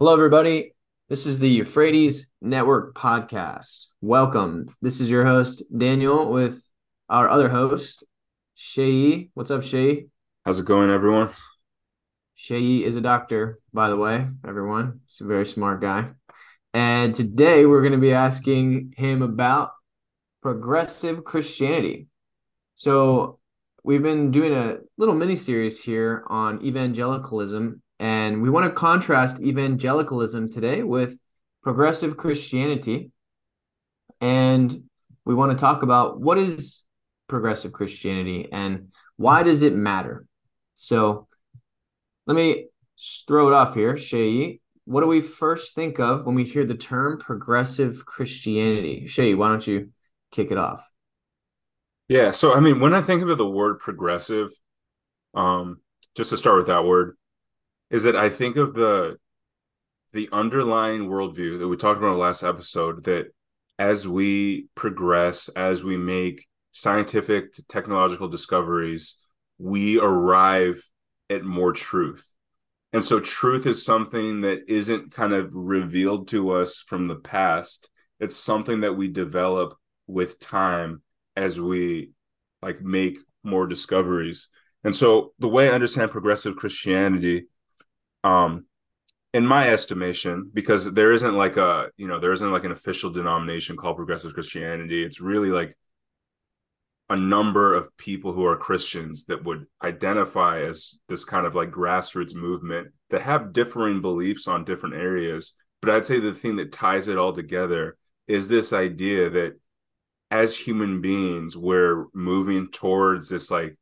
Hello, everybody. This is the Euphrates Network podcast. Welcome. This is your host, Daniel, with our other host, Seyi. What's up, Seyi? How's it going, everyone? Seyi is a doctor, by the way, everyone. He's a very smart guy. And today we're going to be asking him about progressive Christianity. So, we've been doing a little mini series here on evangelicalism and we want to contrast evangelicalism today with progressive Christianity. And we want to talk about what is progressive Christianity and why does it matter? So let me throw it off here, Seyi. What do we first think of when we hear the term progressive Christianity? Seyi, why don't you kick it off? Yeah, so I mean, when I think of the word progressive, um, just to start with that word, is that I think of the the underlying worldview that we talked about in the last episode that as we progress, as we make scientific technological discoveries, we arrive at more truth. And so truth is something that isn't kind of revealed to us from the past. It's something that we develop with time as we like make more discoveries. And so the way I understand progressive Christianity um in my estimation because there isn't like a you know there isn't like an official denomination called progressive christianity it's really like a number of people who are christians that would identify as this kind of like grassroots movement that have differing beliefs on different areas. But i'd say the thing that ties it all together is this idea that as human beings we're moving towards this like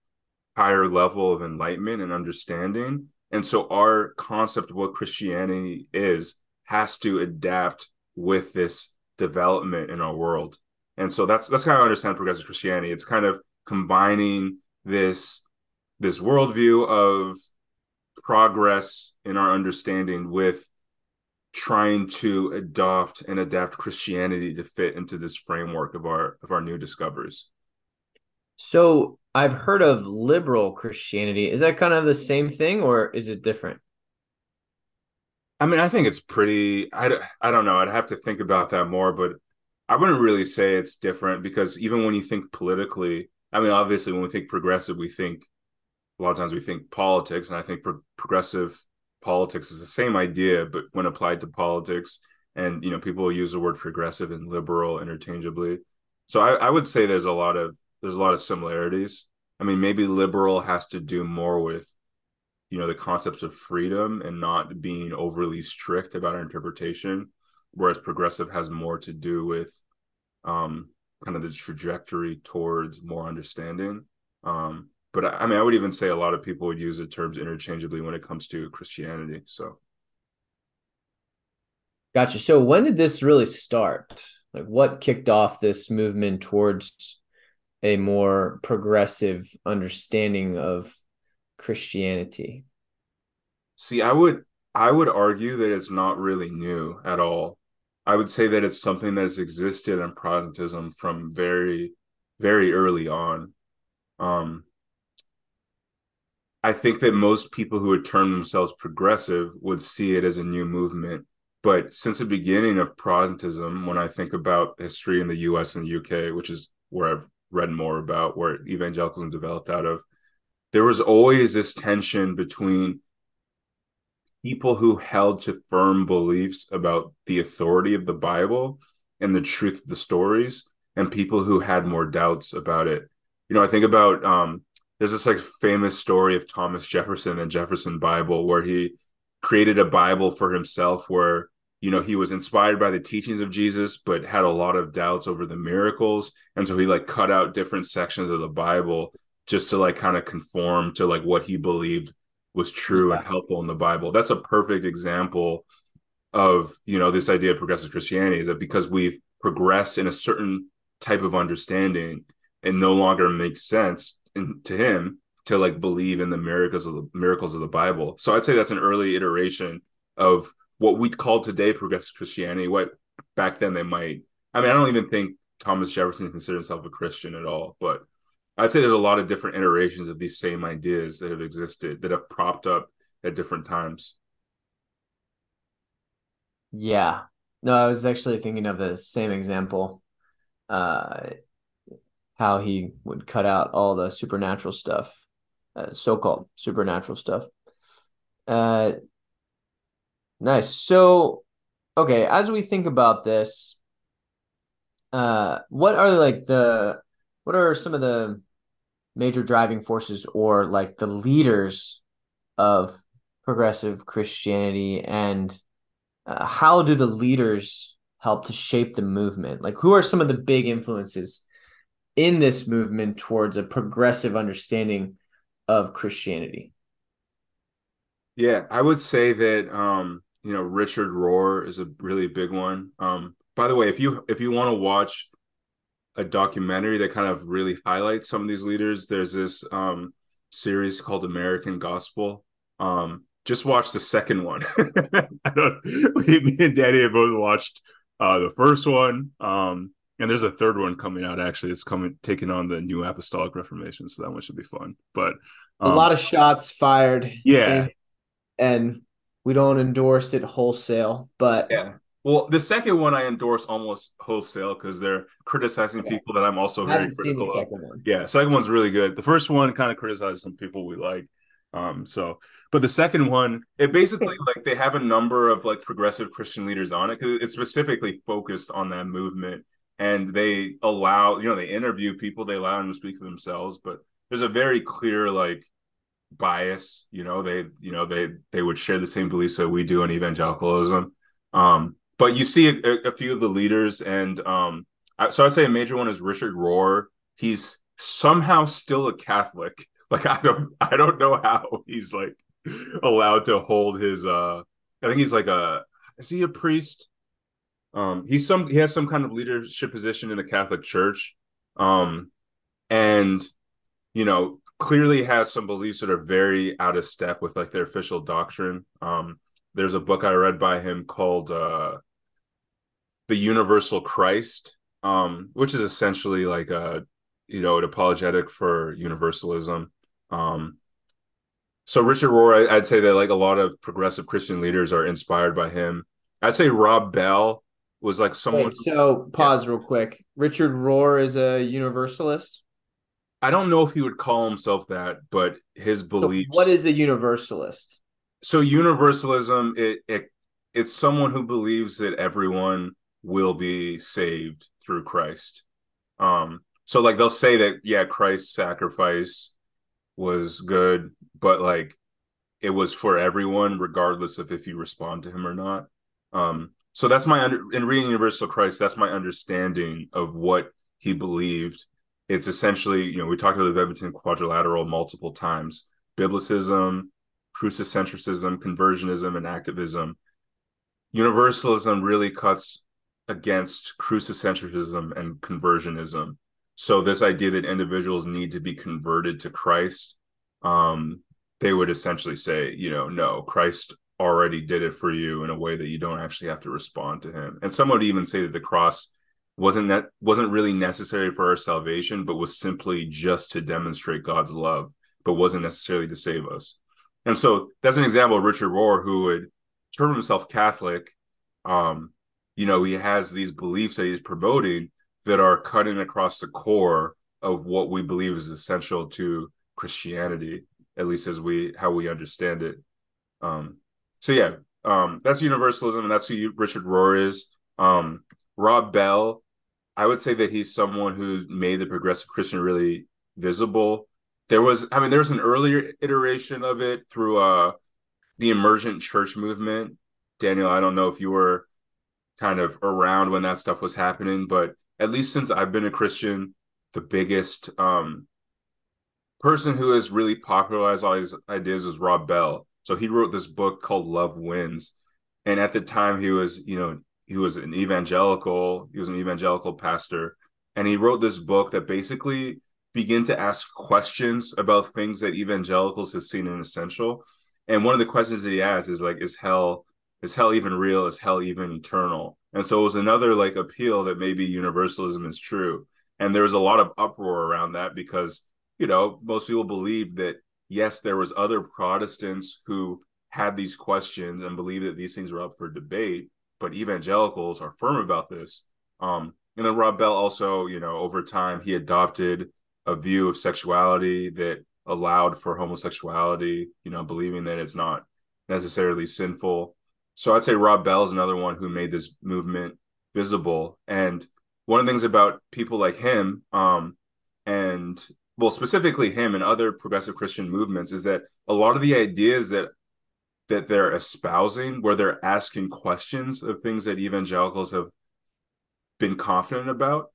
higher level of enlightenment and understanding and so our concept of what Christianity is has to adapt with this development in our world. And so that's that's kind of understand progressive Christianity. It's kind of combining this this worldview of progress in our understanding with trying to adopt and adapt Christianity to fit into this framework of our of our new discoveries. So I've heard of liberal Christianity. Is that kind of the same thing or is it different? I mean, I think it's pretty. I, I don't know. I'd have to think about that more, but I wouldn't really say it's different because even when you think politically, I mean, obviously, when we think progressive, we think a lot of times we think politics, and I think pro- progressive politics is the same idea, but when applied to politics, and you know, people use the word progressive and liberal interchangeably. So I, I would say there's a lot of there's a lot of similarities. I mean, maybe liberal has to do more with, you know, the concepts of freedom and not being overly strict about our interpretation, whereas progressive has more to do with um, kind of the trajectory towards more understanding. Um, but I, I mean, I would even say a lot of people would use the terms interchangeably when it comes to Christianity. So, gotcha. So, when did this really start? Like, what kicked off this movement towards a more progressive understanding of Christianity? See, I would I would argue that it's not really new at all. I would say that it's something that has existed in Protestantism from very, very early on. Um, I think that most people who would term themselves progressive would see it as a new movement. But since the beginning of Protestantism, when I think about history in the US and the UK, which is where I've read more about where evangelicalism developed out of there was always this tension between people who held to firm beliefs about the authority of the bible and the truth of the stories and people who had more doubts about it. You know i think about um there's this like famous story of thomas jefferson and jefferson bible where he created a bible for himself where you know he was inspired by the teachings of jesus but had a lot of doubts over the miracles. And so he like cut out different sections of the bible just to like kind of conform to like what he believed was true yeah. and helpful in the bible. That's a perfect example of you know this idea of progressive christianity is that because we've progressed in a certain type of understanding it no longer makes sense in, to him to like believe in the miracles of the miracles of the bible. So i'd say that's an early iteration of what we'd call today progressive Christianity, what back then they might. I mean, I don't even think Thomas Jefferson considered himself a Christian at all, but I'd say there's a lot of different iterations of these same ideas that have existed that have propped up at different times. Yeah. No, I was actually thinking of the same example. Uh, how he would cut out all the supernatural stuff, uh, so-called supernatural stuff. Uh, nice. So, okay, as we think about this, uh, what are like the what are some of the major driving forces or like the leaders of progressive Christianity and uh, how do the leaders help to shape the movement? Like, who are some of the big influences in this movement towards a progressive understanding of Christianity? Yeah, I would say that um, you know, Richard Rohr is a really big one. Um, by the way, if you if you want to watch a documentary that kind of really highlights some of these leaders, there's this um series called American Gospel. Um, just watch the second one. I don't me and Daddy have both watched uh the first one. Um, and there's a third one coming out actually. It's coming taking on the new apostolic reformation, so that one should be fun. But um, a lot of shots fired. Yeah. And, and we don't endorse it wholesale, but yeah. Well, the second one I endorse almost wholesale because they're criticizing okay. people that I'm also very critical of. One. Yeah, second one's really good. The first one kind of criticizes some people we like. Um, so, but the second one, it basically like they have a number of like progressive Christian leaders on it because it's specifically focused on that movement and they allow you know they interview people they allow them to speak for themselves but there's a very clear like bias you know they you know they they would share the same beliefs that we do in evangelicalism. Um but you see a, a few of the leaders and um so i'd say a major one is richard rohr. He's somehow still a catholic. Like i don't i don't know how he's like allowed to hold his uh i think he's like a is he a priest? Um, he's some he has some kind of leadership position in the Catholic Church, um, and you know clearly has some beliefs that are very out of step with like their official doctrine. Um, there's a book I read by him called uh, "The Universal Christ," um, which is essentially like a you know an apologetic for universalism. Um, so Richard Rohr, I'd say that like a lot of progressive Christian leaders are inspired by him. I'd say Rob Bell was like someone. Wait, so pause real quick. Richard Rohr is a universalist. I don't know if he would call himself that, but his beliefs. So what is a universalist? So universalism, it, it it's someone who believes that everyone will be saved through Christ. Um, so like they'll say that yeah, Christ's sacrifice was good, but like it was for everyone, regardless of if you respond to him or not. Um, so that's my under in reading Universal Christ, that's my understanding of what he believed. It's essentially, you know, we talked about the Bebbington quadrilateral multiple times. Biblicism, crucicentrism, conversionism, and activism. Universalism really cuts against crucicentrism and conversionism. So this idea that individuals need to be converted to Christ, um, they would essentially say, you know, no, Christ already did it for you in a way that you don't actually have to respond to him. And some would even say that the cross wasn't that wasn't really necessary for our salvation, but was simply just to demonstrate God's love, but wasn't necessarily to save us. And so that's an example of Richard Rohr who would term himself Catholic. Um, you know, he has these beliefs that he's promoting that are cutting across the core of what we believe is essential to Christianity, at least as we how we understand it. Um, so yeah, um, that's universalism, and that's who Richard Rohr is. Um, Rob Bell, I would say that he's someone who made the progressive Christian really visible. There was, I mean, there was an earlier iteration of it through uh, the emergent church movement. Daniel, I don't know if you were kind of around when that stuff was happening, but at least since I've been a Christian, the biggest um, person who has really popularized all these ideas is Rob Bell. So he wrote this book called Love Wins. And at the time he was, you know, he was an evangelical, he was an evangelical pastor. And he wrote this book that basically began to ask questions about things that evangelicals have seen in essential. And one of the questions that he asked is like, is hell, is hell even real? Is hell even eternal? And so it was another like appeal that maybe universalism is true. And there was a lot of uproar around that because, you know, most people believe that yes, there was other Protestants who had these questions and believed that these things were up for debate, but evangelicals are firm about this. Um, and then Rob Bell also, you know, over time he adopted a view of sexuality that allowed for homosexuality, you know, believing that it's not necessarily sinful. So I'd say Rob Bell is another one who made this movement visible. And one of the things about people like him, um, and well, specifically him and other progressive Christian movements, is that a lot of the ideas that that they're espousing, where they're asking questions of things that evangelicals have been confident about,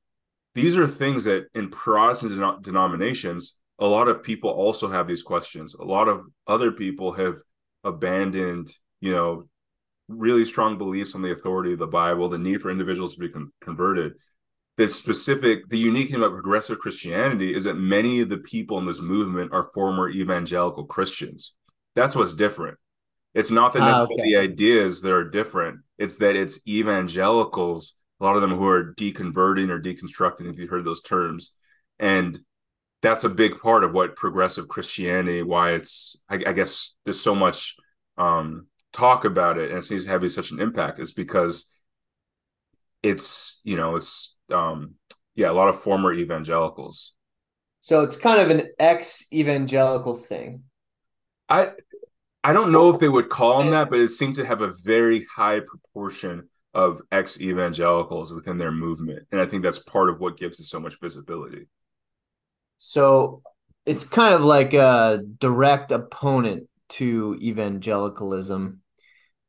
these are things that in Protestant den- denominations, a lot of people also have these questions. A lot of other people have abandoned, you know, really strong beliefs on the authority of the Bible, the need for individuals to be con- converted. The specific, the unique thing about progressive Christianity is that many of the people in this movement are former evangelical Christians. That's what's different. It's not that ah, okay. the ideas that are different. It's that it's evangelicals, a lot of them who are deconverting or deconstructing, if you've heard those terms. And that's a big part of what progressive Christianity, why it's, I, I guess, there's so much um, talk about it and it seems to have such an impact is because it's, you know, it's, um, yeah, a lot of former evangelicals. So it's kind of an ex evangelical thing. I, I don't know if they would call them that, but it seemed to have a very high proportion of ex evangelicals within their movement. And I think that's part of what gives it so much visibility. So it's kind of like a direct opponent to evangelicalism,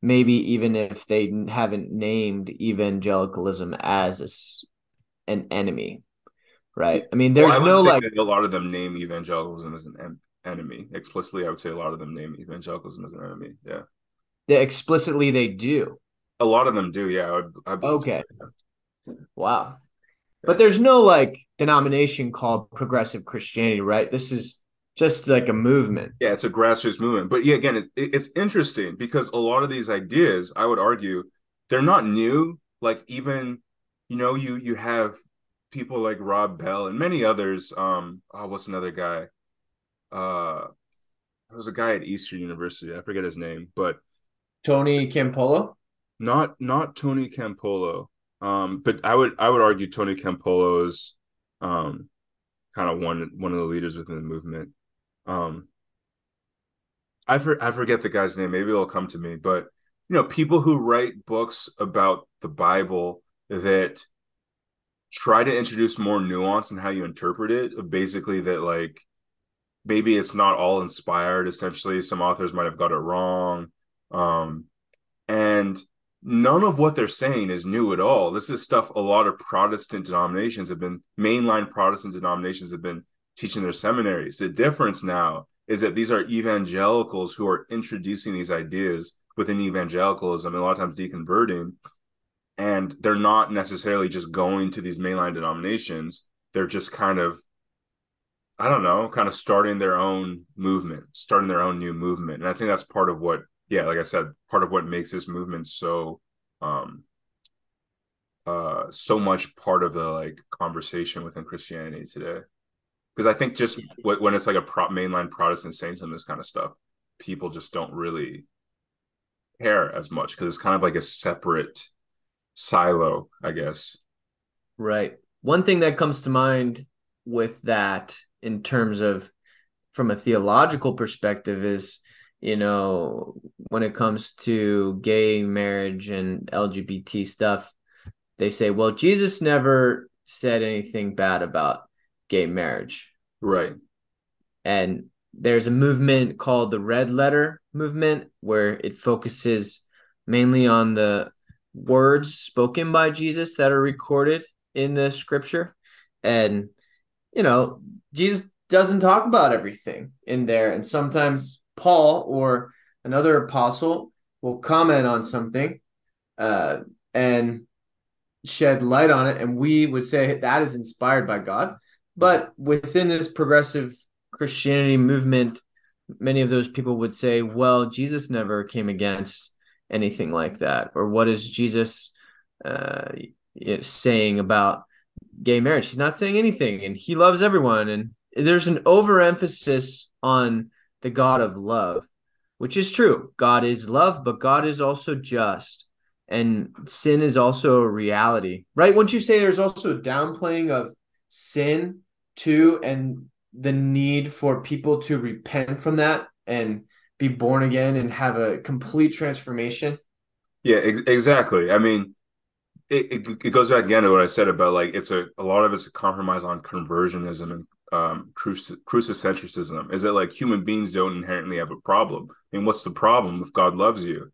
maybe even if they haven't named evangelicalism as a, an enemy, right? I mean, there's well, I no like a lot of them name evangelicalism as an en- enemy explicitly. I would say a lot of them name evangelicalism as an enemy. Yeah, yeah, explicitly they do. A lot of them do. Yeah. I, I okay. So. Wow. But there's no like denomination called progressive Christianity, right? This is just like a movement. Yeah, it's a grassroots movement. But yeah, again, it's it's interesting because a lot of these ideas, I would argue, they're not new. Like even, you know, you you have people like Rob Bell and many others. Um, oh, what's another guy? Uh, there was a guy at Eastern University. I forget his name, but Tony Campolo. Not not Tony Campolo. Um, but I would I would argue Tony Campolo is um, kind of one one of the leaders within the movement. Um, I for, I forget the guy's name. Maybe it'll come to me. But you know, people who write books about the Bible that try to introduce more nuance in how you interpret it. Basically, that like maybe it's not all inspired. Essentially, some authors might have got it wrong. Um, and none of what they're saying is new at all. This is stuff a lot of Protestant denominations have been, mainline Protestant denominations have been teaching their seminaries. The difference now is that these are evangelicals who are introducing these ideas within evangelicalism and a lot of times deconverting. And they're not necessarily just going to these mainline denominations. They're just kind of, I don't know, kind of starting their own movement, starting their own new movement. And I think that's part of what yeah, like I said, part of what makes this movement so um uh so much part of the like conversation within Christianity today. Because I think just when it's like a pro- mainline Protestant saying some of this kind of stuff, people just don't really care as much because it's kind of like a separate silo, I guess. Right. One thing that comes to mind with that in terms of from a theological perspective is you know, when it comes to gay marriage and LGBT stuff, they say, well, Jesus never said anything bad about gay marriage. Right. And there's a movement called the Red Letter Movement where it focuses mainly on the words spoken by Jesus that are recorded in the scripture. And, you know, Jesus doesn't talk about everything in there. And sometimes Paul or another apostle will comment on something uh, and shed light on it, and we would say that is inspired by God. But within this progressive Christianity movement, many of those people would say, well, Jesus never came against anything like that. Or what is Jesus uh, saying about gay marriage? He's not saying anything, and he loves everyone. And there's an overemphasis on the God of love, which is true. God is love, but God is also just. and sin is also a reality, right? Once you say there's also a downplaying of sin too, and the need for people to repent from that and be born again and have a complete transformation. Yeah, ex- exactly. I mean, it, it, it, goes back again to what I said about like it's a a lot of it's a compromise on conversionism and um cruci- crucicentrism. Is that like human beings don't inherently have a problem? I mean, what's the problem if God loves you?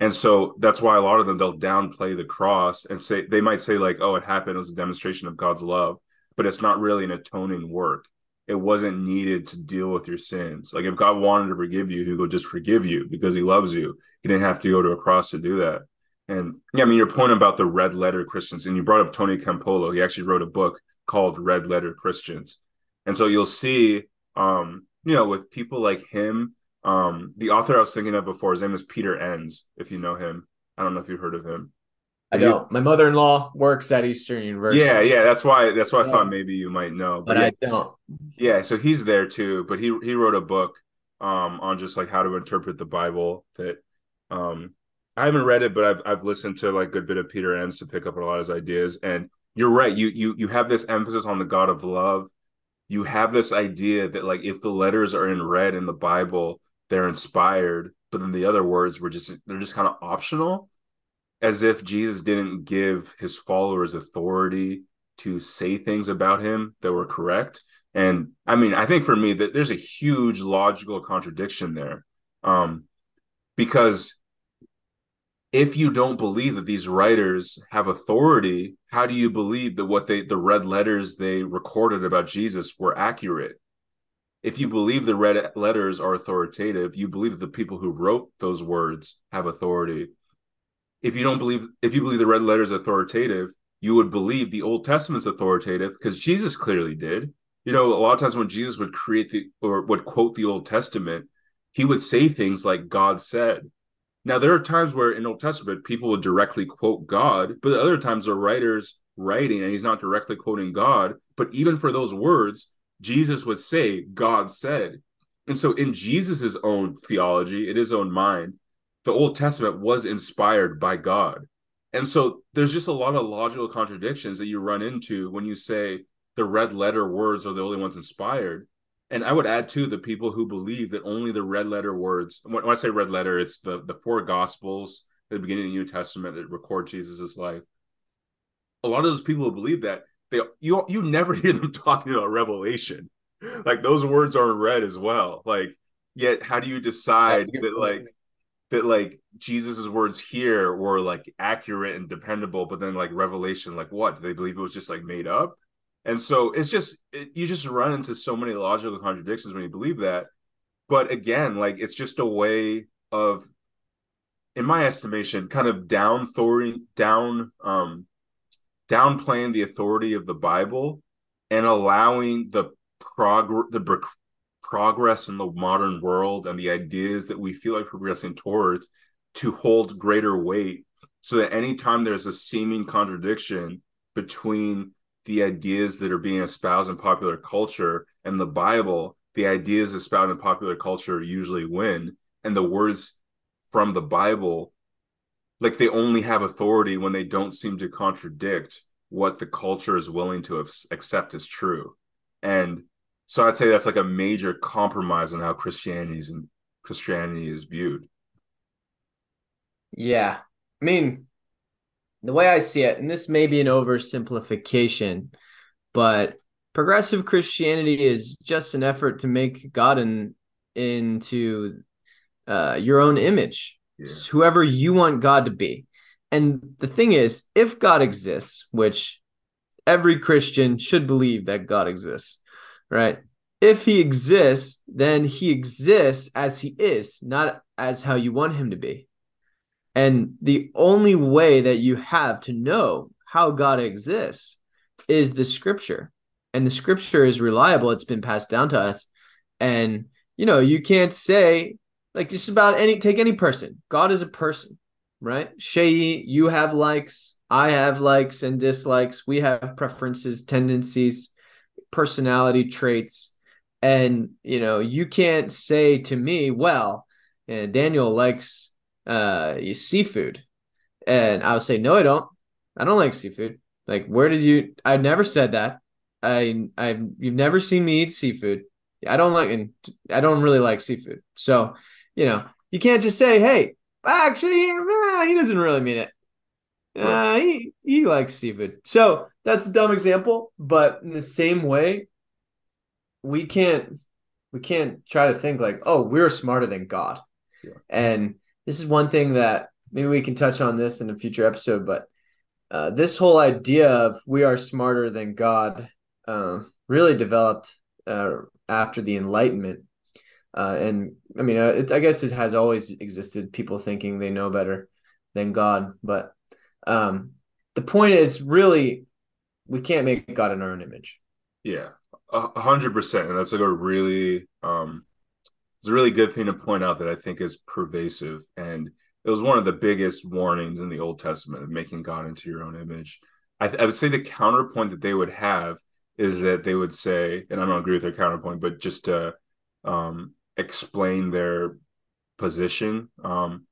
And so that's why a lot of them they'll downplay the cross and say they might say like, oh, it happened as a demonstration of God's love, but it's not really an atoning work. It wasn't needed to deal with your sins. Like if God wanted to forgive you, he would just forgive you because he loves you. He didn't have to go to a cross to do that. And yeah, I mean your point about the red letter Christians, and you brought up Tony Campolo. He actually wrote a book called Red Letter Christians. And so you'll see um, you know, with people like him um, the author I was thinking of before, his name is Peter Enns, if you know him. I don't know if you've heard of him. I don't. My mother in law works at Eastern University. Yeah, yeah. That's why. That's why I thought maybe you might know, but, but yeah, I don't. Yeah, so he's there too, but he he wrote a book um on just like how to interpret the Bible. That um I haven't read it, but I've I've listened to like a good bit of Peter Enns to pick up a lot of his ideas. And you're right. You you you have this emphasis on the God of love. You have this idea that like if the letters are in red in the Bible, they're inspired, but then the other words were just they're just kind of optional, as if Jesus didn't give his followers authority to say things about him that were correct. And I mean, I think for me that there's a huge logical contradiction there. Um, because if you don't believe that these writers have authority, how do you believe that what they the red letters they recorded about Jesus were accurate? if you believe the red letters are authoritative, you believe that the people who wrote those words have authority. If you don't believe, if you believe the red letters authoritative, you would believe the Old Testament's authoritative because Jesus clearly did. You know, a lot of times when Jesus would create the or would quote the Old Testament, he would say things like God said. Now there are times where in Old Testament people would directly quote God, but other times the writers writing and he's not directly quoting God, but even for those words, Jesus would say, God said. And so, in Jesus's own theology, in his own mind, the Old Testament was inspired by God. And so, there's just a lot of logical contradictions that you run into when you say the red letter words are the only ones inspired. And I would add too the people who believe that only the red letter words, when I say red letter, it's the, the four gospels at the beginning of the New Testament that record Jesus's life. A lot of those people who believe that they you you never hear them talking about revelation. Like those words are in red as well. Like yet how do you decide that like that like Jesus's words here were like accurate and dependable, but then like revelation, like what? Do they believe it was just like made up? And so it's just it, you just run into so many logical contradictions when you believe that. But again, like it's just a way of, in my estimation, kind of down throwing down um downplaying the authority of the Bible and allowing the progress the progress in the modern world and the ideas that we feel like progressing towards to hold greater weight so that anytime there's a seeming contradiction between the ideas that are being espoused in popular culture and the bible the ideas espoused in popular culture usually win. And the words from the bible like they only have authority when they don't seem to contradict what the culture is willing to accept as true. And so i'd say that's like a major compromise on how christianity is christianity is viewed. Yeah. I mean the way i see it and this may be an oversimplification but progressive christianity is just an effort to make god in, into uh, your own image yeah. whoever you want God to be. And the thing is, if God exists, which every Christian should believe that God exists, right? If he exists, then he exists as he is, not as how you want him to be. And the only way that you have to know how God exists is the scripture. And the scripture is reliable, it's been passed down to us. And, you know, you can't say, like just about any take any person. God is a person, right? Seyi, you have likes, I have likes and dislikes. We have preferences, tendencies, personality traits. And you know, you can't say to me, well, uh, Daniel likes uh seafood. And I would say, no, I don't. I don't like seafood. Like, where did you? I never said that. I, I, you've never seen me eat seafood. I don't like, and I don't really like seafood. So, you know, you can't just say, hey, actually, he doesn't really mean it. Uh, he he likes seafood. So that's a dumb example, but in the same way, we can't we can't try to think like, oh, we're smarter than God. Yeah. And this is one thing that maybe we can touch on this in a future episode, but uh, this whole idea of we are smarter than God uh, really developed uh, after the Enlightenment. Uh, and I mean, uh, it, I guess it has always existed. People thinking they know better than God, but um, the point is really we can't make God in our own image. Yeah, a hundred percent, and that's like a really um, it's a really good thing to point out that I think is pervasive, and it was one of the biggest warnings in the Old Testament of making God into your own image. I, th- I would say the counterpoint that they would have is that they would say, and I don't agree with their counterpoint, but just to um, explain their position, um,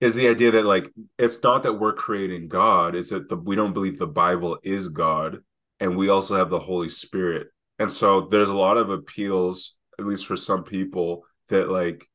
is the idea that like it's not that we're creating God, it's that the, we don't believe the Bible is God, and we also have the Holy Spirit. And so there's a lot of appeals, at least for some people, that like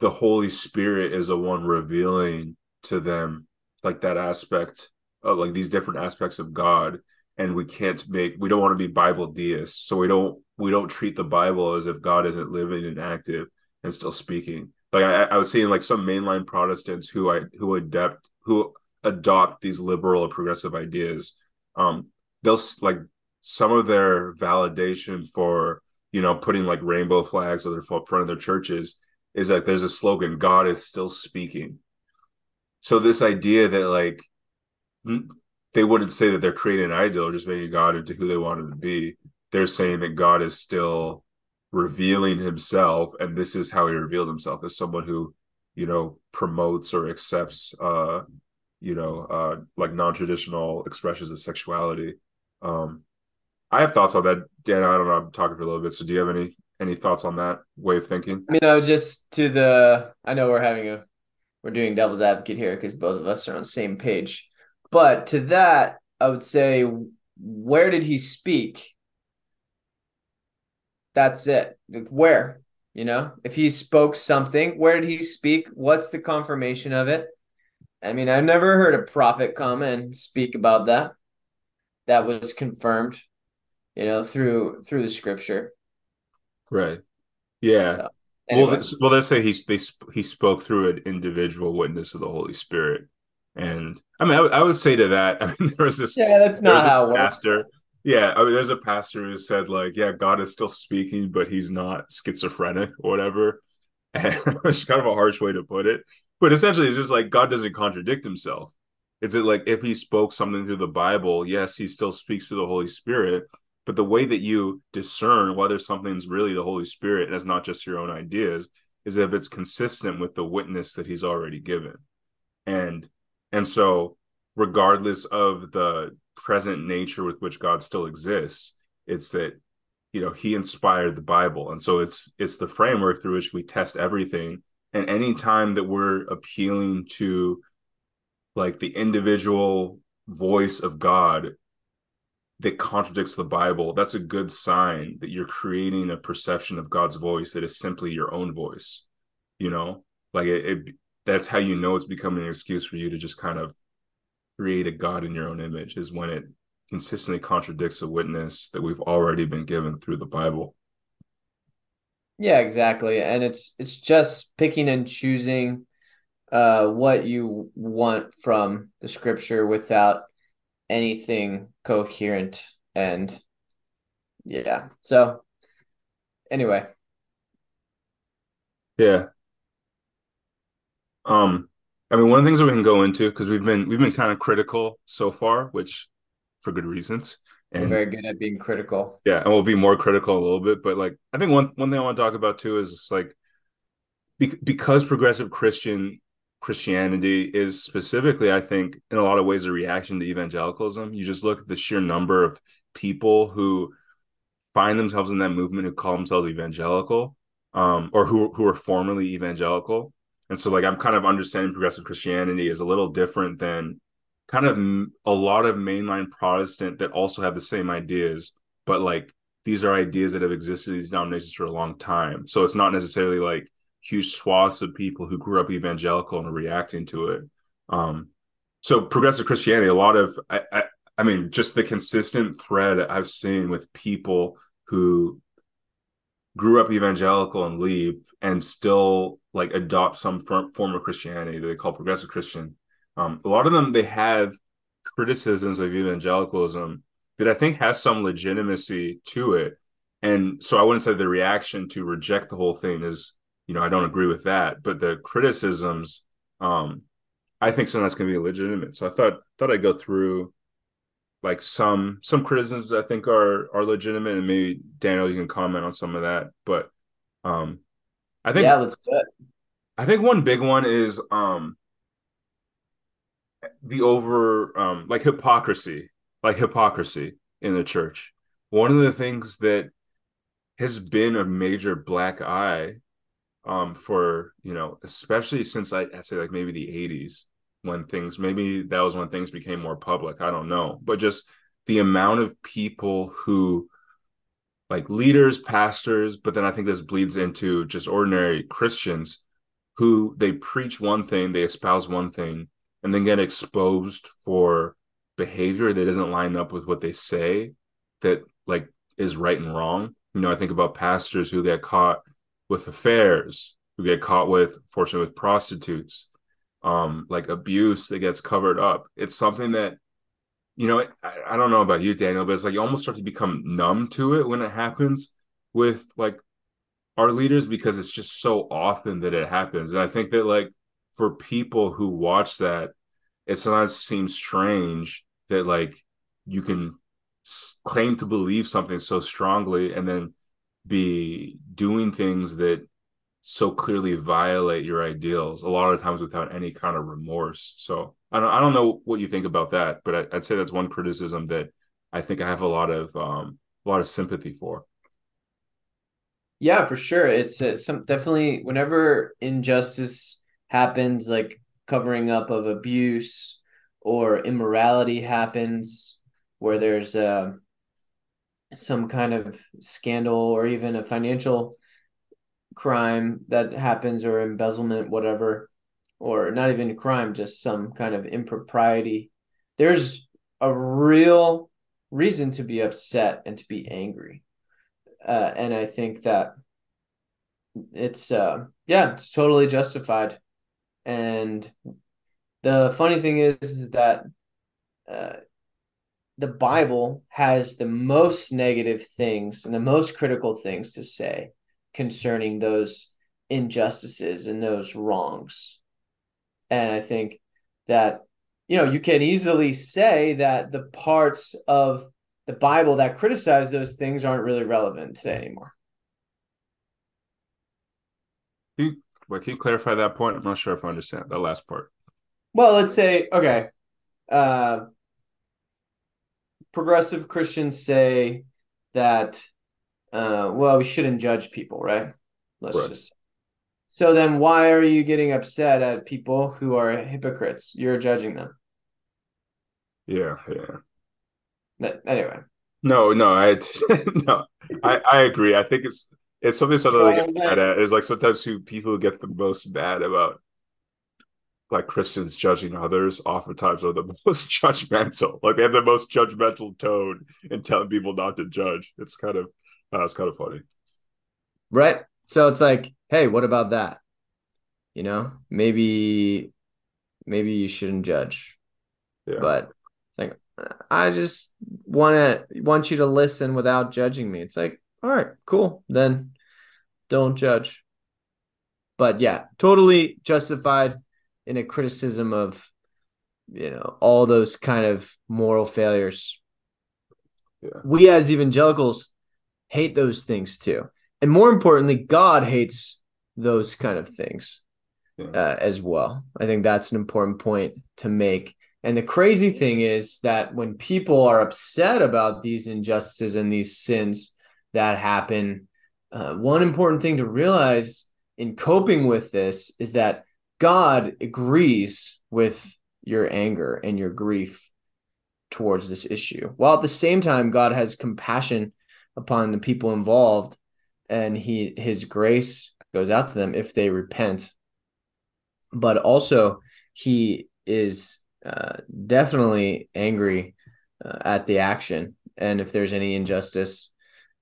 the Holy Spirit is the one revealing to them like that aspect of like these different aspects of God. And we can't make we don't want to be Bible deists. So we don't we don't treat the Bible as if God isn't living and active and still speaking like I, I was seeing like some mainline Protestants who I who adopt who adopt these liberal or progressive ideas. Um, they'll like some of their validation for you know putting like rainbow flags on their front of their churches is like there's a slogan god is still speaking. So this idea that like they wouldn't say that they're creating an idol just making god into who they wanted to be. They're saying that god is still revealing himself and this is how he revealed himself as someone who you know promotes or accepts uh you know uh like non-traditional expressions of sexuality. Um i have thoughts on that dan i don't know i'm talking for a little bit so do you have any any thoughts on that way of thinking you know just to the i know we're having a we're doing devil's advocate here because both of us are on the same page but to that i would say where did he speak that's it. Where? You know, if he spoke something, where did he speak? What's the confirmation of it? I mean, I've never heard a prophet come and speak about that. That was confirmed, you know, through through the scripture. Right. Yeah. So, anyway. Well, well, let's say he they, he spoke through an individual witness of the Holy Spirit, and I mean, I, I would say to that, I mean, there was this. Yeah, that's not how pastor, works. Yeah, I mean, there's a pastor who said like, yeah, God is still speaking, but he's not schizophrenic or whatever. And it's kind of a harsh way to put it, but essentially, it's just like God doesn't contradict himself. It's it like if he spoke something through the Bible, yes, he still speaks through the Holy Spirit, but the way that you discern whether something's really the Holy Spirit and it's not just your own ideas is if it's consistent with the witness that he's already given. And and so regardless of the present nature with which God still exists. It's that you know he inspired the Bible, and so it's it's the framework through which we test everything. And any time that we're appealing to like the individual voice of God that contradicts the Bible, that's a good sign that you're creating a perception of God's voice that is simply your own voice. You know, like it, it that's how you know it's becoming an excuse for you to just kind of create a God in your own image is when it consistently contradicts a witness that we've already been given through the Bible. Yeah, exactly. And it's it's just picking and choosing uh what you want from the scripture without anything coherent and yeah. So anyway. Yeah. Um I mean, one of the things that we can go into because we've been we've been kind of critical so far, which for good reasons. And We're very good at being critical. Yeah, and we'll be more critical a little bit. But like, I think one one thing I want to talk about too is like be- because progressive Christian Christianity is specifically, I think, in a lot of ways, a reaction to evangelicalism. You just look at the sheer number of people who find themselves in that movement who call themselves evangelical, um, or who who are formerly evangelical And so like I'm kind of understanding progressive Christianity is a little different than kind of a lot of mainline Protestant that also have the same ideas, but like these are ideas that have existed in these denominations for a long time. So it's not necessarily like huge swaths of people who grew up evangelical and are reacting to it. Um, so progressive Christianity, a lot of I, I, I mean, just the consistent thread I've seen with people who grew up evangelical and leave and still like adopt some form of Christianity that they call progressive Christian. Um, a lot of them they have criticisms of evangelicalism that I think has some legitimacy to it. And so I wouldn't say the reaction to reject the whole thing is, you know, I don't agree with that, but the criticisms, um, I think sometimes can be legitimate. So I thought thought I'd go through like some some criticisms I think are are legitimate, and maybe Daniel, you can comment on some of that. But um, I think yeah, let's do it. I think one big one is um the over um like hypocrisy, like hypocrisy in the church. One of the things that has been a major black eye um for you know especially since I, I say like maybe the 80s when things maybe that was when things became more public i don't know but just the amount of people who like leaders pastors but then i think this bleeds into just ordinary christians who they preach one thing they espouse one thing and then get exposed for behavior that doesn't line up with what they say that like is right and wrong. You know i think about pastors who get caught with affairs who get caught with fortunately with prostitutes um like abuse that gets covered up. It's something that you know I, I don't know about you daniel but it's like you almost start to become numb to it when it happens with like our leaders because it's just so often that it happens. And i think that like for people who watch that it sometimes seems strange that like you can claim to believe something so strongly and then be doing things that so clearly violate your ideals a lot of times without any kind of remorse. So i don't, I don't know what you think about that but I, would say that's one criticism that i think i have a lot of um a lot of sympathy for. Yeah for sure. It's, it's some definitely whenever injustice happens like covering up of abuse or immorality happens where there's uh, some kind of scandal or even a financial crime that happens or embezzlement, whatever, or not even crime, just some kind of impropriety, there's a real reason to be upset and to be angry. Uh, and I think that it's, uh, yeah, it's totally justified. And the funny thing is, is that uh, the Bible has the most negative things and the most critical things to say concerning those injustices and those wrongs. And I think that, you know, you can easily say that the parts of the Bible that criticize those things aren't really relevant today anymore. Can you, well, can you clarify that point? I'm not sure if I understand that last part. Well, let's say, okay, uh, progressive Christians say that uh, well, we shouldn't judge people, right? Let's right. just. So then, why are you getting upset at people who are hypocrites? You're judging them. Yeah, yeah. But anyway. No, no, I no, I I agree. I think it's it's something something like get at like sometimes who people get the most bad about like Christians judging others oftentimes are the most judgmental. Like they have the most judgmental tone in telling people not to judge. It's kind of uh, it's kind of funny. Right. So it's like, hey, what about that? You know, maybe maybe you shouldn't judge. Yeah. But it's like I just want to want you to listen without judging me. It's like, all right, cool. Then don't judge. But yeah, totally justified in a criticism of you know all those kind of moral failures. Yeah. We as evangelicals hate those things too. And more importantly, God hates those kind of things yeah. uh, as well. I think that's an important point to make. And the crazy thing is that when people are upset about these injustices and these sins that happen, uh, one important thing to realize in coping with this is that God agrees with your anger and your grief towards this issue. While at the same time, God has compassion upon the people involved and he his grace goes out to them if they repent. But also he is uh, definitely angry uh, at the action and if there's any injustice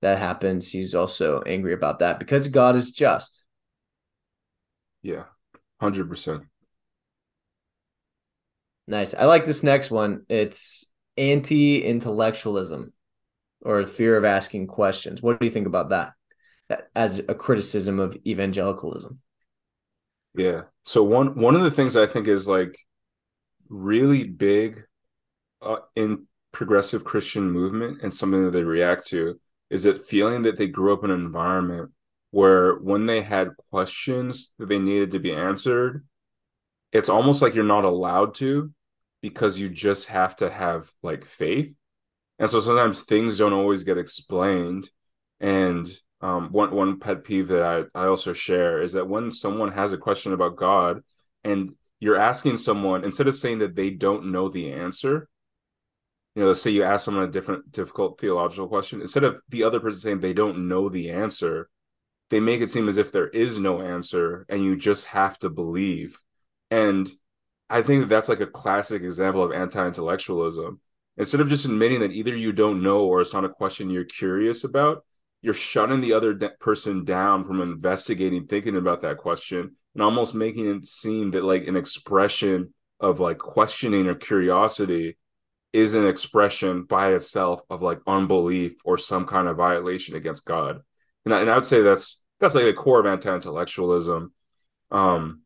that happens, he's also angry about that because God is just. Yeah, 100%. Nice. I like this next one. It's anti intellectualism or fear of asking questions. What do you think about that as a criticism of evangelicalism? Yeah. So one one of the things I think is like really big uh, in progressive Christian movement and something that they react to is that feeling that they grew up in an environment where when they had questions that they needed to be answered, it's almost like you're not allowed to because you just have to have like faith. And so sometimes things don't always get explained. And um, one one pet peeve that I, I also share is that when someone has a question about God and you're asking someone instead of saying that they don't know the answer, you know, let's say you ask someone a different difficult theological question, instead of the other person saying they don't know the answer, they make it seem as if there is no answer and you just have to believe. And I think that that's like a classic example of anti-intellectualism. Instead of just admitting that either you don't know or it's not a question you're curious about, you're shutting the other de- person down from investigating, thinking about that question, and almost making it seem that like an expression of like questioning or curiosity is an expression by itself of like unbelief or some kind of violation against God. And I, and I would say that's that's like the core of anti-intellectualism. Um,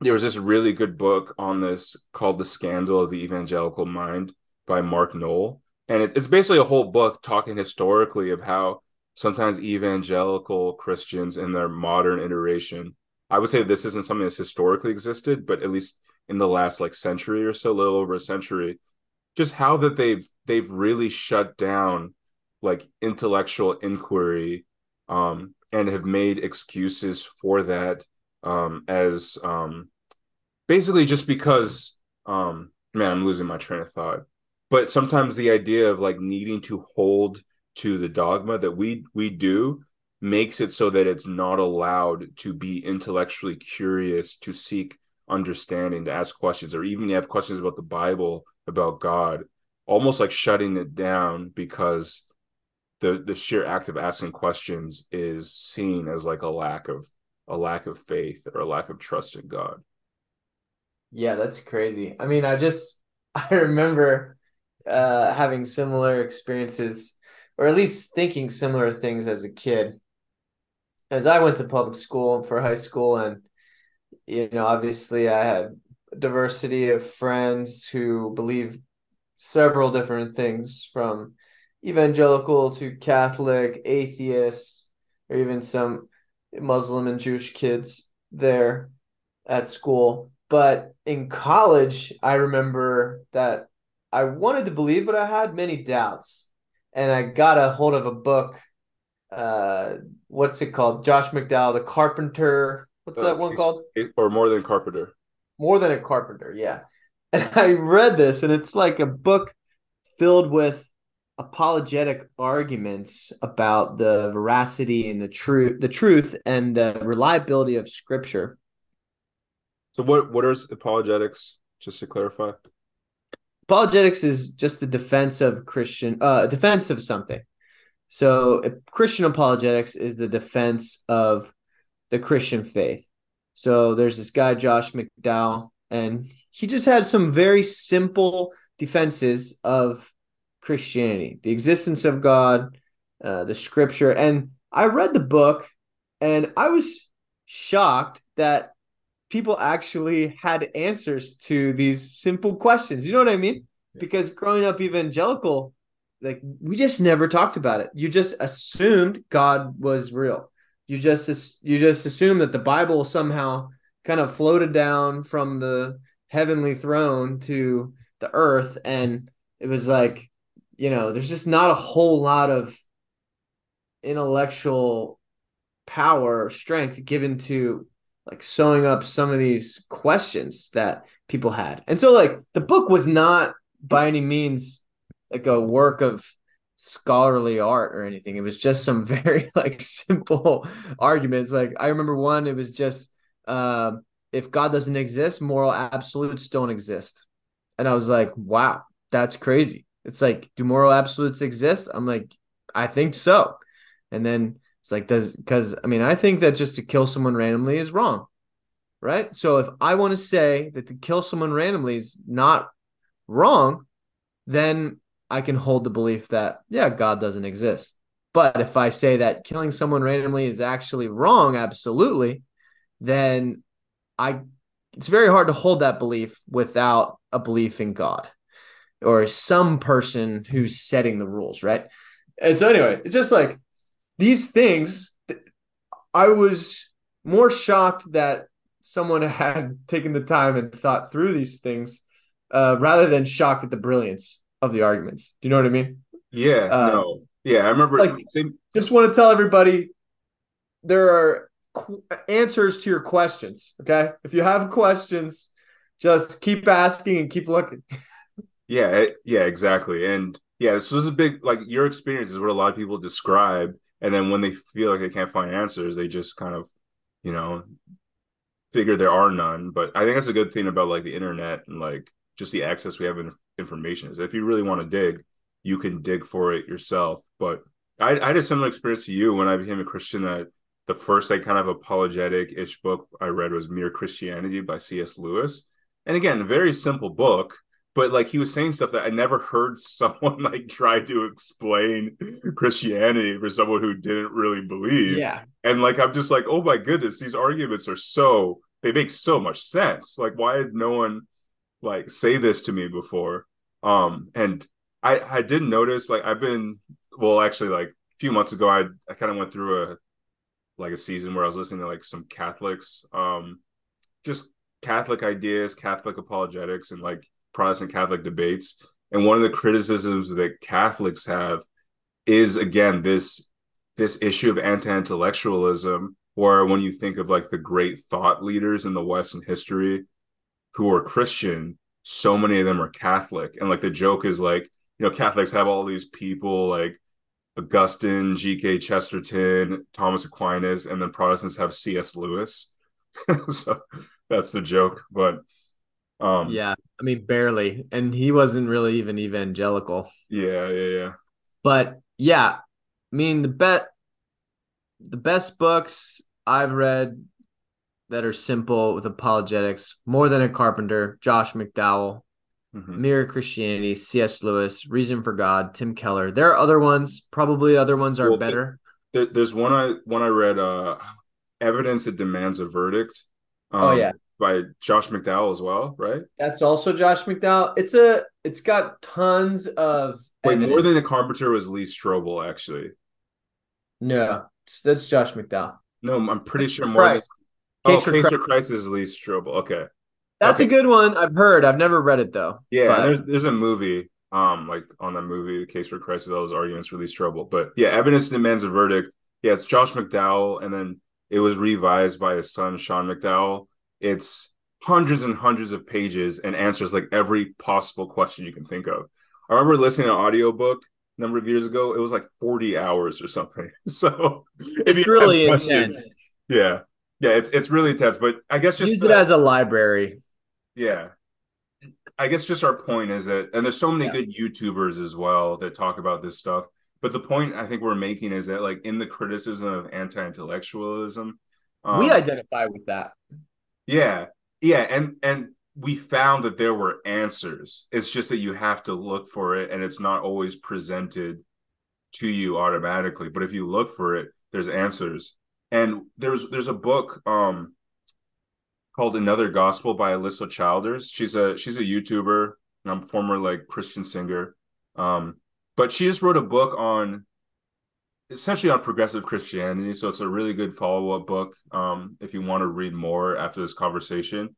there was this really good book on this called "The Scandal of the Evangelical Mind" by Mark Noll, and it, it's basically a whole book talking historically of how sometimes evangelical Christians in their modern iteration. I would say this isn't something that's historically existed, but at least in the last like century or so, a little over a century, just how that they've they've really shut down like intellectual inquiry um, and have made excuses for that um, as um, basically just because um, man i'm losing my train of thought. But sometimes the idea of like needing to hold to the dogma that we we do makes it so that it's not allowed to be intellectually curious to seek understanding to ask questions or even have questions about the bible about God, almost like shutting it down because the the sheer act of asking questions is seen as like a lack of a lack of faith or a lack of trust in God. Yeah, that's crazy. I mean, I just I remember uh having similar experiences or at least thinking similar things as a kid. As I went to public school for high school and you know, obviously I had diversity of friends who believe several different things from evangelical to Catholic, atheists, or even some Muslim and Jewish kids there at school. But in college, I remember that I wanted to believe, but I had many doubts. And I got a hold of a book. Uh, what's it called? Josh McDowell, The Carpenter. What's uh, that one called? Or More Than Carpenter more than a carpenter yeah and i read this and it's like a book filled with apologetic arguments about the veracity and the truth the truth and the reliability of scripture. So what what is apologetics just to clarify? Apologetics is just the defense of christian uh defense of something. So christian apologetics is the defense of the christian faith. So there's this guy, Josh McDowell, and he just had some very simple defenses of Christianity, the existence of God, uh, the scripture. And I read the book and I was shocked that people actually had answers to these simple questions. You know what I mean? Because growing up evangelical, like we just never talked about it. You just assumed God was real you just you just assume that the Bible somehow kind of floated down from the heavenly throne to the earth, and it was like you know there's just not a whole lot of intellectual power strength given to like sewing up some of these questions that people had. And so like the book was not by any means like a work of scholarly art or anything. It was just some very like simple arguments. Like I remember one, it was just um, if God doesn't exist, moral absolutes don't exist. And I was like, wow, that's crazy. It's like, do moral absolutes exist? I'm like, I think so. And then it's like, does because I mean, I think that just to kill someone randomly is wrong. Right. So if I want to say that to kill someone randomly is not wrong, then I can hold the belief that, yeah, God doesn't exist. But if I say that killing someone randomly is actually wrong, absolutely, then I it's very hard to hold that belief without a belief in God or some person who's setting the rules, right? And so anyway, it's just like these things I was more shocked that someone had taken the time and thought through these things uh, rather than shocked at the brilliance of the arguments. Do you know what I mean? Yeah, uh, no. Yeah, I remember. Like, same... just want to tell everybody there are qu- answers to your questions. Okay, if you have questions, just keep asking and keep looking. yeah, it, yeah, exactly. And yeah, this was a big like your experience is what a lot of people describe, and then when they feel like they can't find answers, they just kind of, you know, figure there are none. But I think that's a good thing about like the internet and like just the access we have in information is if you really want to dig, you can dig for it yourself. But I, I had a similar experience to you when I became a Christian. That the first like kind of apologetic ish book I read was Mere Christianity by C.S. Lewis, and again, very simple book. But like he was saying stuff that I never heard someone like try to explain Christianity for someone who didn't really believe. Yeah. And like I'm just like, oh my goodness, these arguments are so they make so much sense. Like, why had no one like say this to me before. Um, and I I didn't notice like I've been well actually like a few months ago I I kind of went through a like a season where I was listening to like some Catholics, um, just Catholic ideas, Catholic apologetics, and like Protestant Catholic debates. And one of the criticisms that Catholics have is again this this issue of anti-intellectualism, where when you think of like the great thought leaders in the Western history, who are Christian, so many of them are Catholic. And like the joke is like, you know, Catholics have all these people like Augustine, G.K. Chesterton, Thomas Aquinas, and then Protestants have C.S. Lewis. so that's the joke. But um yeah, I mean barely. And he wasn't really even evangelical. Yeah, yeah, yeah. But yeah, I mean the bet the best books I've read that are simple with apologetics. More than a carpenter, Josh McDowell, mm-hmm. Mere Christianity, C.S. Lewis, Reason for God, Tim Keller. There are other ones. Probably other ones are well, better. There, there's one I one I read. Uh, Evidence that demands a verdict. Um, oh yeah, by Josh McDowell as well, right? That's also Josh McDowell. It's a it's got tons of Wait, evidence. more than the carpenter was Lee Strobel actually. No, that's Josh McDowell. No, I'm pretty that's sure more than, Case, oh, for, Case Christ. for Christ is Lee Strobel. Okay. That's okay. a good one. I've heard. I've never read it though. Yeah, but... there's, there's a movie, um, like on that movie, The Case for Christ, with all those arguments for Lee Strobel. But yeah, evidence demands a verdict. Yeah, it's Josh McDowell, and then it was revised by his son Sean McDowell. It's hundreds and hundreds of pages and answers like every possible question you can think of. I remember listening to an audiobook a number of years ago. It was like 40 hours or something. So it's really intense. Yeah yeah, it's it's really intense. But I guess just use the, it as a library. Yeah. I guess just our point is that, and there's so many yeah. good YouTubers as well that talk about this stuff. But the point I think we're making is that, like, in the criticism of anti-intellectualism, um, we identify with that. Yeah, yeah, and and we found that there were answers. It's just that you have to look for it, and it's not always presented to you automatically. But if you look for it, there's answers. And there's there's a book um called Another Gospel by Alisa Childers. She's a she's a YouTuber and I'm former like Christian singer. Um, but she just wrote a book on essentially on progressive Christianity. So it's a really good follow-up book um, if you want to read more after this conversation.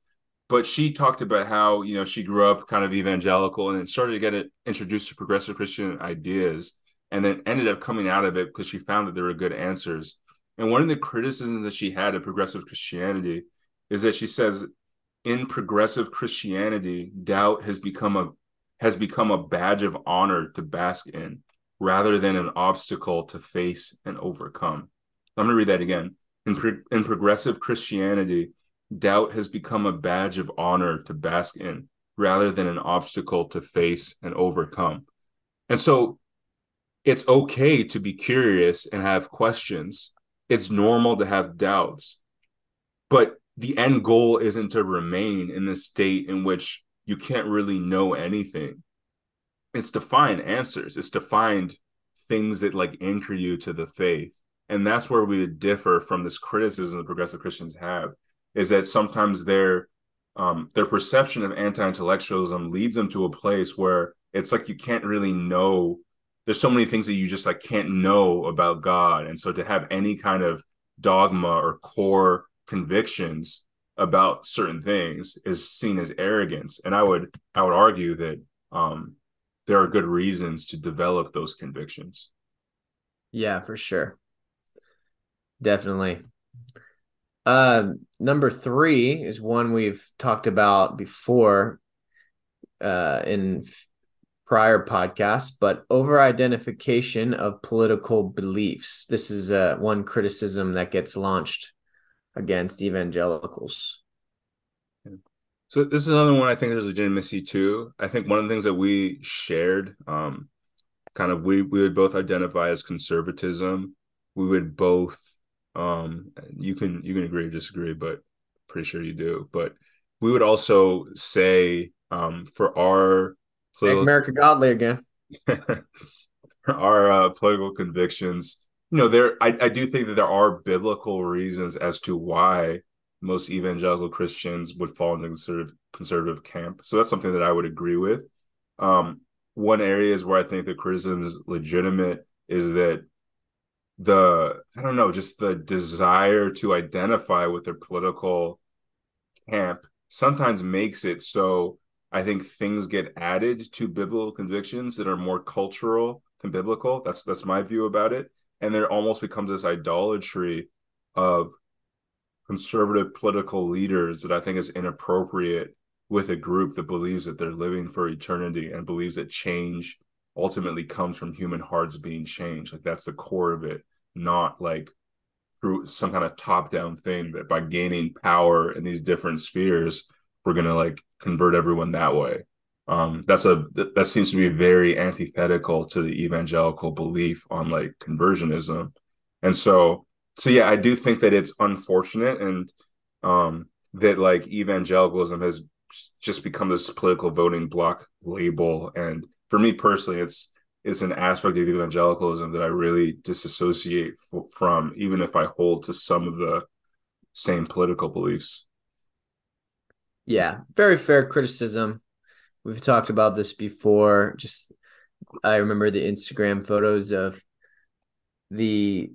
But she talked about how, you know, she grew up kind of evangelical and then started to get it introduced to progressive Christian ideas and then ended up coming out of it because she found that there were good answers. And one of the criticisms that she had of progressive Christianity is that she says in progressive Christianity, doubt has become a has become a badge of honor to bask in rather than an obstacle to face and overcome. I'm going to read that again. In, pro- in progressive Christianity, doubt has become a badge of honor to bask in rather than an obstacle to face and overcome. And so it's okay to be curious and have questions. It's normal to have doubts. But the end goal isn't to remain in the state in which you can't really know anything. It's to find answers. It's to find things that like anchor you to the faith. And that's where we would differ from this criticism that progressive Christians have, is that sometimes their um, their perception of anti-intellectualism leads them to a place where it's like you can't really know. There's so many things that you just like can't know about God, and so to have any kind of dogma or core convictions about certain things is seen as arrogance and i would i would argue that um there are good reasons to develop those convictions. Yeah for sure. Definitely. Uh number three is one we've talked about before uh in prior podcasts but over identification of political beliefs. This is uh one criticism that gets launched against evangelicals. So this is another one I think there's legitimacy too. I think one of the things that we shared, um, kind of we we would both identify as conservatism. We would both um you can you can agree or disagree, but pretty sure you do. But we would also say um for our political, America godly again. our uh, political convictions, you know there I, I do think that there are biblical reasons as to why most evangelical christians would fall into conservative conservative camp. So that's something that i would agree with. Um, one area is where i think the criticism is legitimate is that the i don't know just the desire to identify with their political camp sometimes makes it so i think things get added to biblical convictions that are more cultural than biblical. That's that's my view about it. And there almost becomes this idolatry of conservative political leaders that I think is inappropriate with a group that believes that they're living for eternity and believes that change ultimately comes from human hearts being changed. Like that's the core of it, not like through some kind of top down thing that by gaining power in these different spheres, we're going to like convert everyone that way. Um, that's a that seems to be very antithetical to the evangelical belief on like conversionism, and so so yeah, I do think that it's unfortunate and um, that like evangelicalism has just become this political voting block label, and for me personally, it's it's an aspect of evangelicalism that I really disassociate f- from, even if I hold to some of the same political beliefs. Yeah, very fair criticism. We've talked about this before. Just I remember the Instagram photos of the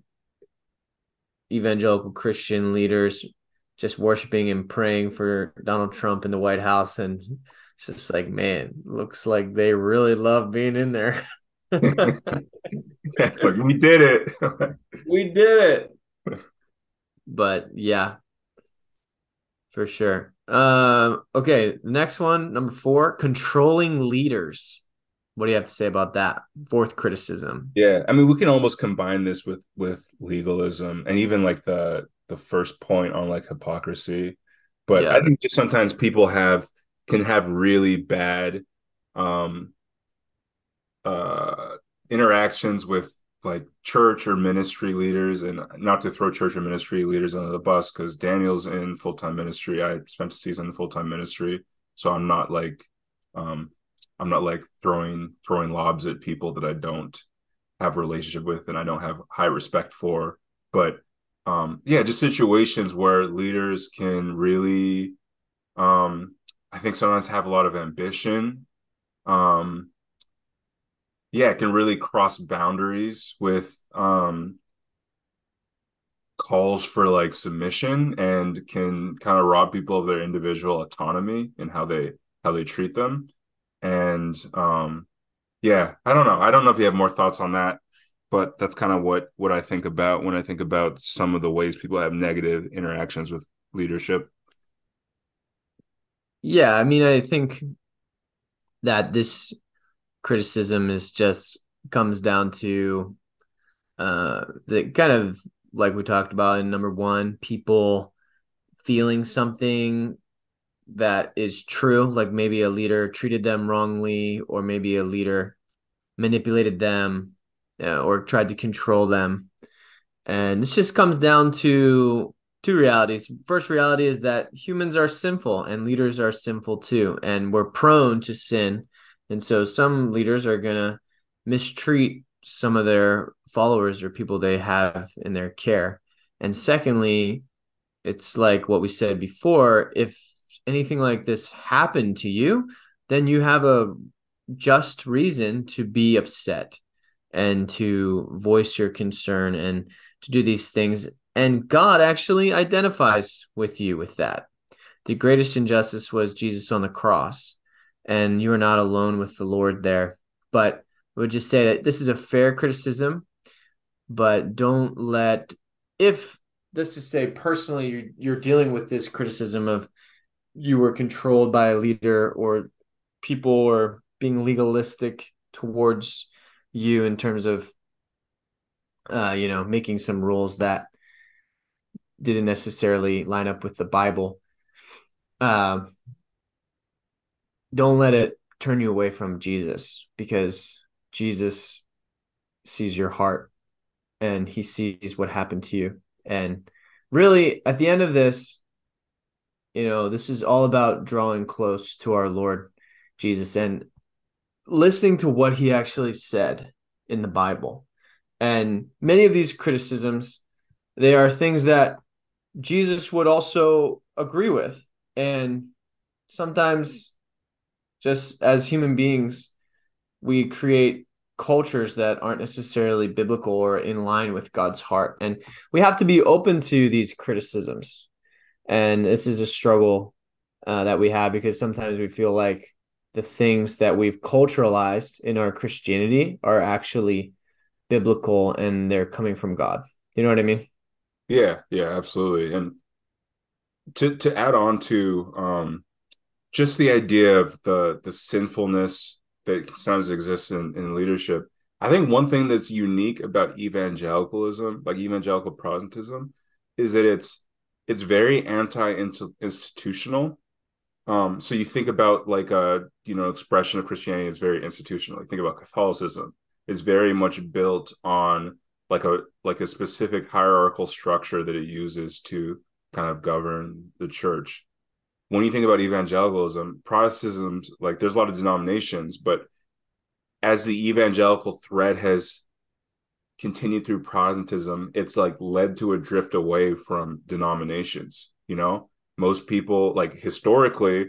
evangelical Christian leaders just worshiping and praying for Donald Trump in the White House. And it's just like, man, looks like they really love being in there. like we did it. we did it. But yeah, for sure. Um, okay, next one, number four, controlling leaders. What do you have to say about that? Fourth criticism. Yeah, I mean, we can almost combine this with with legalism and even like the the first point on like hypocrisy. But yeah. I think just sometimes people have can have really bad um uh interactions with like church or ministry leaders and not to throw church or ministry leaders under the bus because daniel's in full-time ministry i spent a season in full-time ministry so i'm not like um i'm not like throwing throwing lobs at people that i don't have a relationship with and i don't have high respect for but um yeah just situations where leaders can really um i think sometimes have a lot of ambition um yeah, it can really cross boundaries with um calls for like submission and can kind of rob people of their individual autonomy and how they how they treat them. And um yeah, I don't know. I don't know if you have more thoughts on that, but that's kind of what what I think about when I think about some of the ways people have negative interactions with leadership. Yeah, I mean, I think that this criticism is just comes down to uh the kind of like we talked about in number one, people feeling something that is true, like maybe a leader treated them wrongly, or maybe a leader manipulated them uh, or tried to control them. And this just comes down to two realities. First reality is that humans are sinful and leaders are sinful too, and we're prone to sin. And so some leaders are going to mistreat some of their followers or people they have in their care. And secondly, it's like what we said before if anything like this happened to you, then you have a just reason to be upset and to voice your concern and to do these things. And God actually identifies with you with that. The greatest injustice was Jesus on the cross, and you are not alone with the Lord there. But I would just say that this is a fair criticism, but don't let, if this is say personally, you're, you're dealing with this criticism of you were controlled by a leader or people were being legalistic towards you in terms of uh, you know making some rules that didn't necessarily line up with the bible. Uh, don't let it turn you away from jesus because jesus sees your heart and he sees what happened to you. And really at the end of this you know, this is all about drawing close to our Lord Jesus and listening to what he actually said in the Bible. And many of these criticisms, they are things that Jesus would also agree with. And sometimes, just as human beings, we create cultures that aren't necessarily biblical or in line with God's heart. And we have to be open to these criticisms and this is a struggle uh, that we have because sometimes we feel like the things that we've culturalized in our Christianity are actually biblical and they're coming from God. You know what I mean? Yeah, yeah, absolutely. And to to add on to um just the idea of the the sinfulness that sometimes exists in, in leadership. I think one thing that's unique about evangelicalism, like evangelical Protestantism, is that it's it's very anti-institutional. Um, so you think about like a you know expression of Christianity is very institutional. You think about Catholicism; it's very much built on like a like a specific hierarchical structure that it uses to kind of govern the church. When you think about evangelicalism, Protestantism, like there's a lot of denominations, but as the evangelical thread has continued through Protestantism, it's like led to a drift away from denominations. You know, most people, like historically,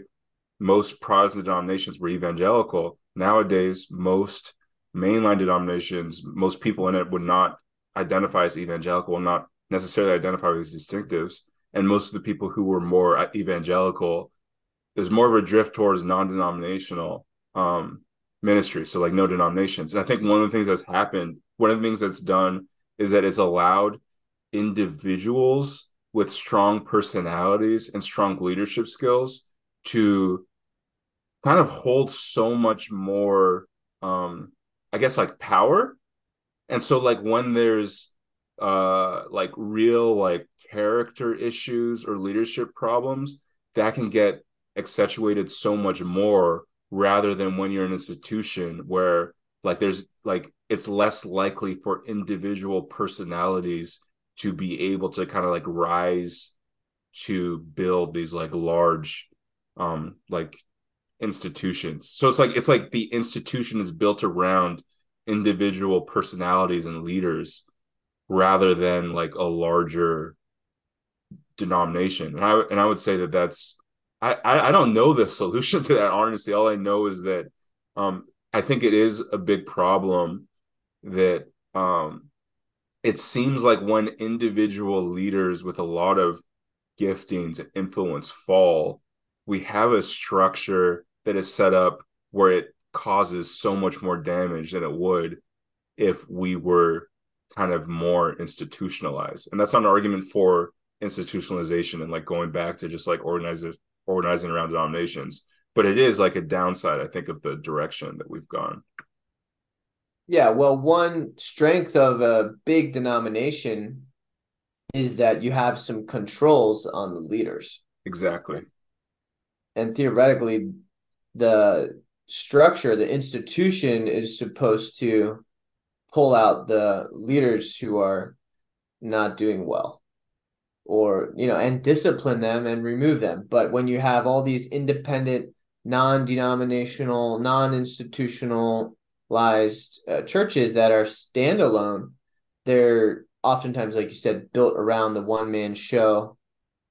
most Protestant denominations were evangelical. Nowadays, most mainline denominations, most people in it would not identify as evangelical, will not necessarily identify with these distinctives. And most of the people who were more evangelical, there's more of a drift towards non-denominational um, ministry. So like no denominations. And I think one of the things that's happened one of the things that's done is that it's allowed individuals with strong personalities and strong leadership skills to kind of hold so much more um i guess like power and so like when there's uh like real like character issues or leadership problems that can get accentuated so much more rather than when you're an institution where like there's like it's less likely for individual personalities to be able to kind of like rise to build these like large um like institutions. So it's like it's like the institution is built around individual personalities and leaders rather than like a larger denomination. And i and i would say that that's i i don't know the solution to that honestly all i know is that um I think it is a big problem that um, it seems like when individual leaders with a lot of giftings and influence fall, we have a structure that is set up where it causes so much more damage than it would if we were kind of more institutionalized. And that's not an argument for institutionalization and like going back to just like organize organizing around denominations. But it is like a downside, I think, of the direction that we've gone. Yeah, well, one strength of a big denomination is that you have some controls on the leaders. Exactly. And theoretically, the structure, the institution is supposed to pull out the leaders who are not doing well or you know and discipline them and remove them. But when you have all these independent non-denominational non-institutionalized uh, churches that are standalone they're oftentimes like you said built around the one man show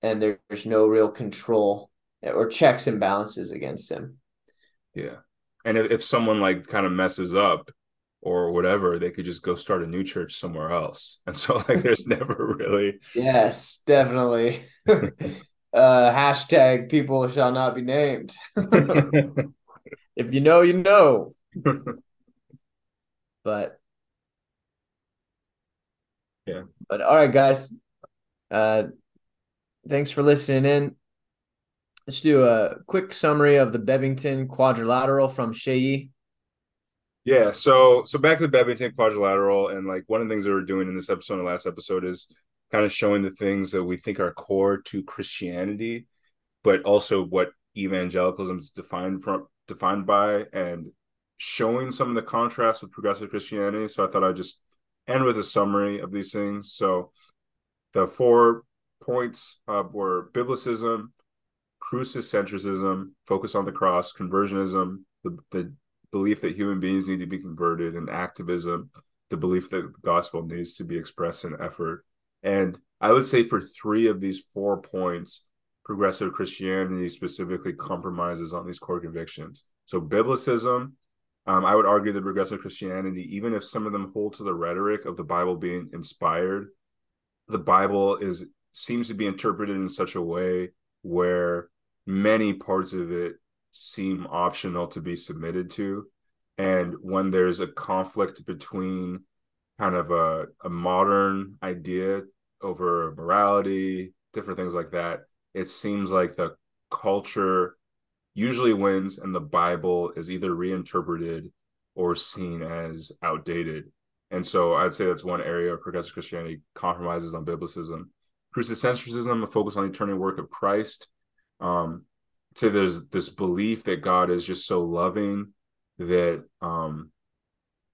and there's no real control or checks and balances against him yeah. And if, if someone like kind of messes up or whatever, they could just go start a new church somewhere else. And so like there's never really Yes, definitely. uh hashtag people shall not be named. if you know, you know. but yeah. But all right, guys. Uh thanks for listening in. Let's do a quick summary of the Bebbington quadrilateral from Seyi. Yeah, so so back to the Bebbington quadrilateral, and like one of the things that we're doing in this episode and the last episode is kind of showing the things that we think are core to Christianity, but also what evangelicalism is defined from defined by, and showing some of the contrast with progressive Christianity. So I thought I'd just end with a summary of these things. So the four points uh, were biblicism, crucicentrism, focus on the cross, conversionism, the, the belief that human beings need to be converted and activism, the belief that gospel needs to be expressed in effort. And I would say for three of these four points, progressive Christianity specifically compromises on these core convictions. So, biblicism, um, I would argue that progressive Christianity, even if some of them hold to the rhetoric of the Bible being inspired, the Bible is seems to be interpreted in such a way where many parts of it seem optional to be submitted to. And when there's a conflict between kind of a, a modern idea over morality, different things like that, it seems like the culture usually wins and the Bible is either reinterpreted or seen as outdated. And so I'd say that's one area of progressive Christianity compromises on biblicism. Crucicentrism, a focus on the eternal work of Christ. Um, to there's this belief that God is just so loving that um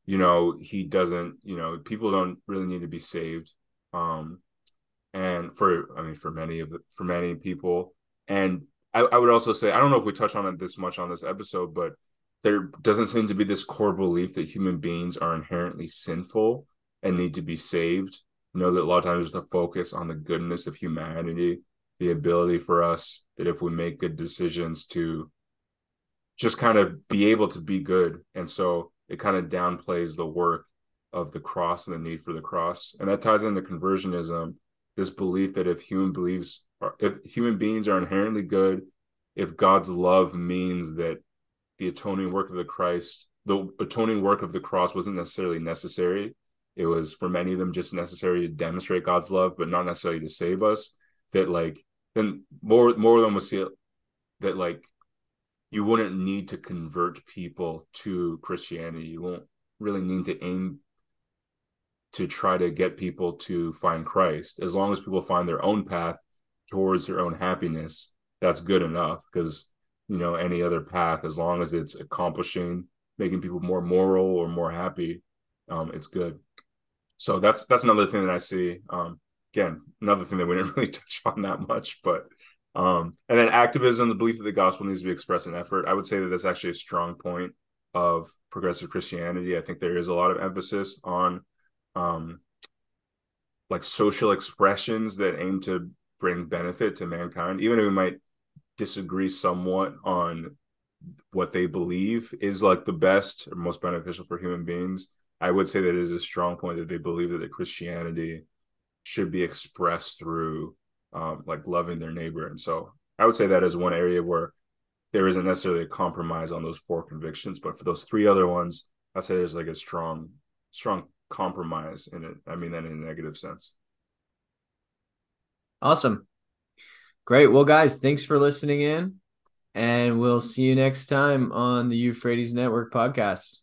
you know he doesn't you know people don't really need to be saved. Um and for i mean for many of the for many people. And I, I would also say i don't know if we touch on it this much on this episode but there doesn't seem to be this core belief that human beings are inherently sinful and need to be saved. You know that a lot of times the focus on the goodness of humanity the ability for us that if we make good decisions to just kind of be able to be good. And so it kind of downplays the work of the cross and the need for the cross. And that ties into conversionism, this belief that if human beliefs are if human beings are inherently good, if God's love means that the atoning work of the Christ, the atoning work of the cross wasn't necessarily necessary. It was for many of them just necessary to demonstrate God's love, but not necessarily to save us. That like then more more of them would see that like you wouldn't need to convert people to Christianity. You won't really need to aim to try to get people to find Christ. As long as people find their own path towards their own happiness, that's good enough because you know any other path as long as it's accomplishing making people more moral or more happy um, it's good so that's that's another thing that i see um, again, another thing that we didn't really touch on that much, but um, and then activism, the belief that the gospel needs to be expressed in effort. I would say that that's actually a strong point of progressive Christianity. I think there is a lot of emphasis on um, like social expressions that aim to bring benefit to mankind, even if we might disagree somewhat on what they believe is like the best or most beneficial for human beings. I would say that it is a strong point that they believe that the Christianity should be expressed through um, like loving their neighbor. And so I would say that is one area where there isn't necessarily a compromise on those four convictions, but for those three other ones, I'd say there's like a strong, strong compromise in it. I mean that in a negative sense. Awesome. Great. Well, guys, thanks for listening in, and we'll see you next time on the Euphrates Network podcast.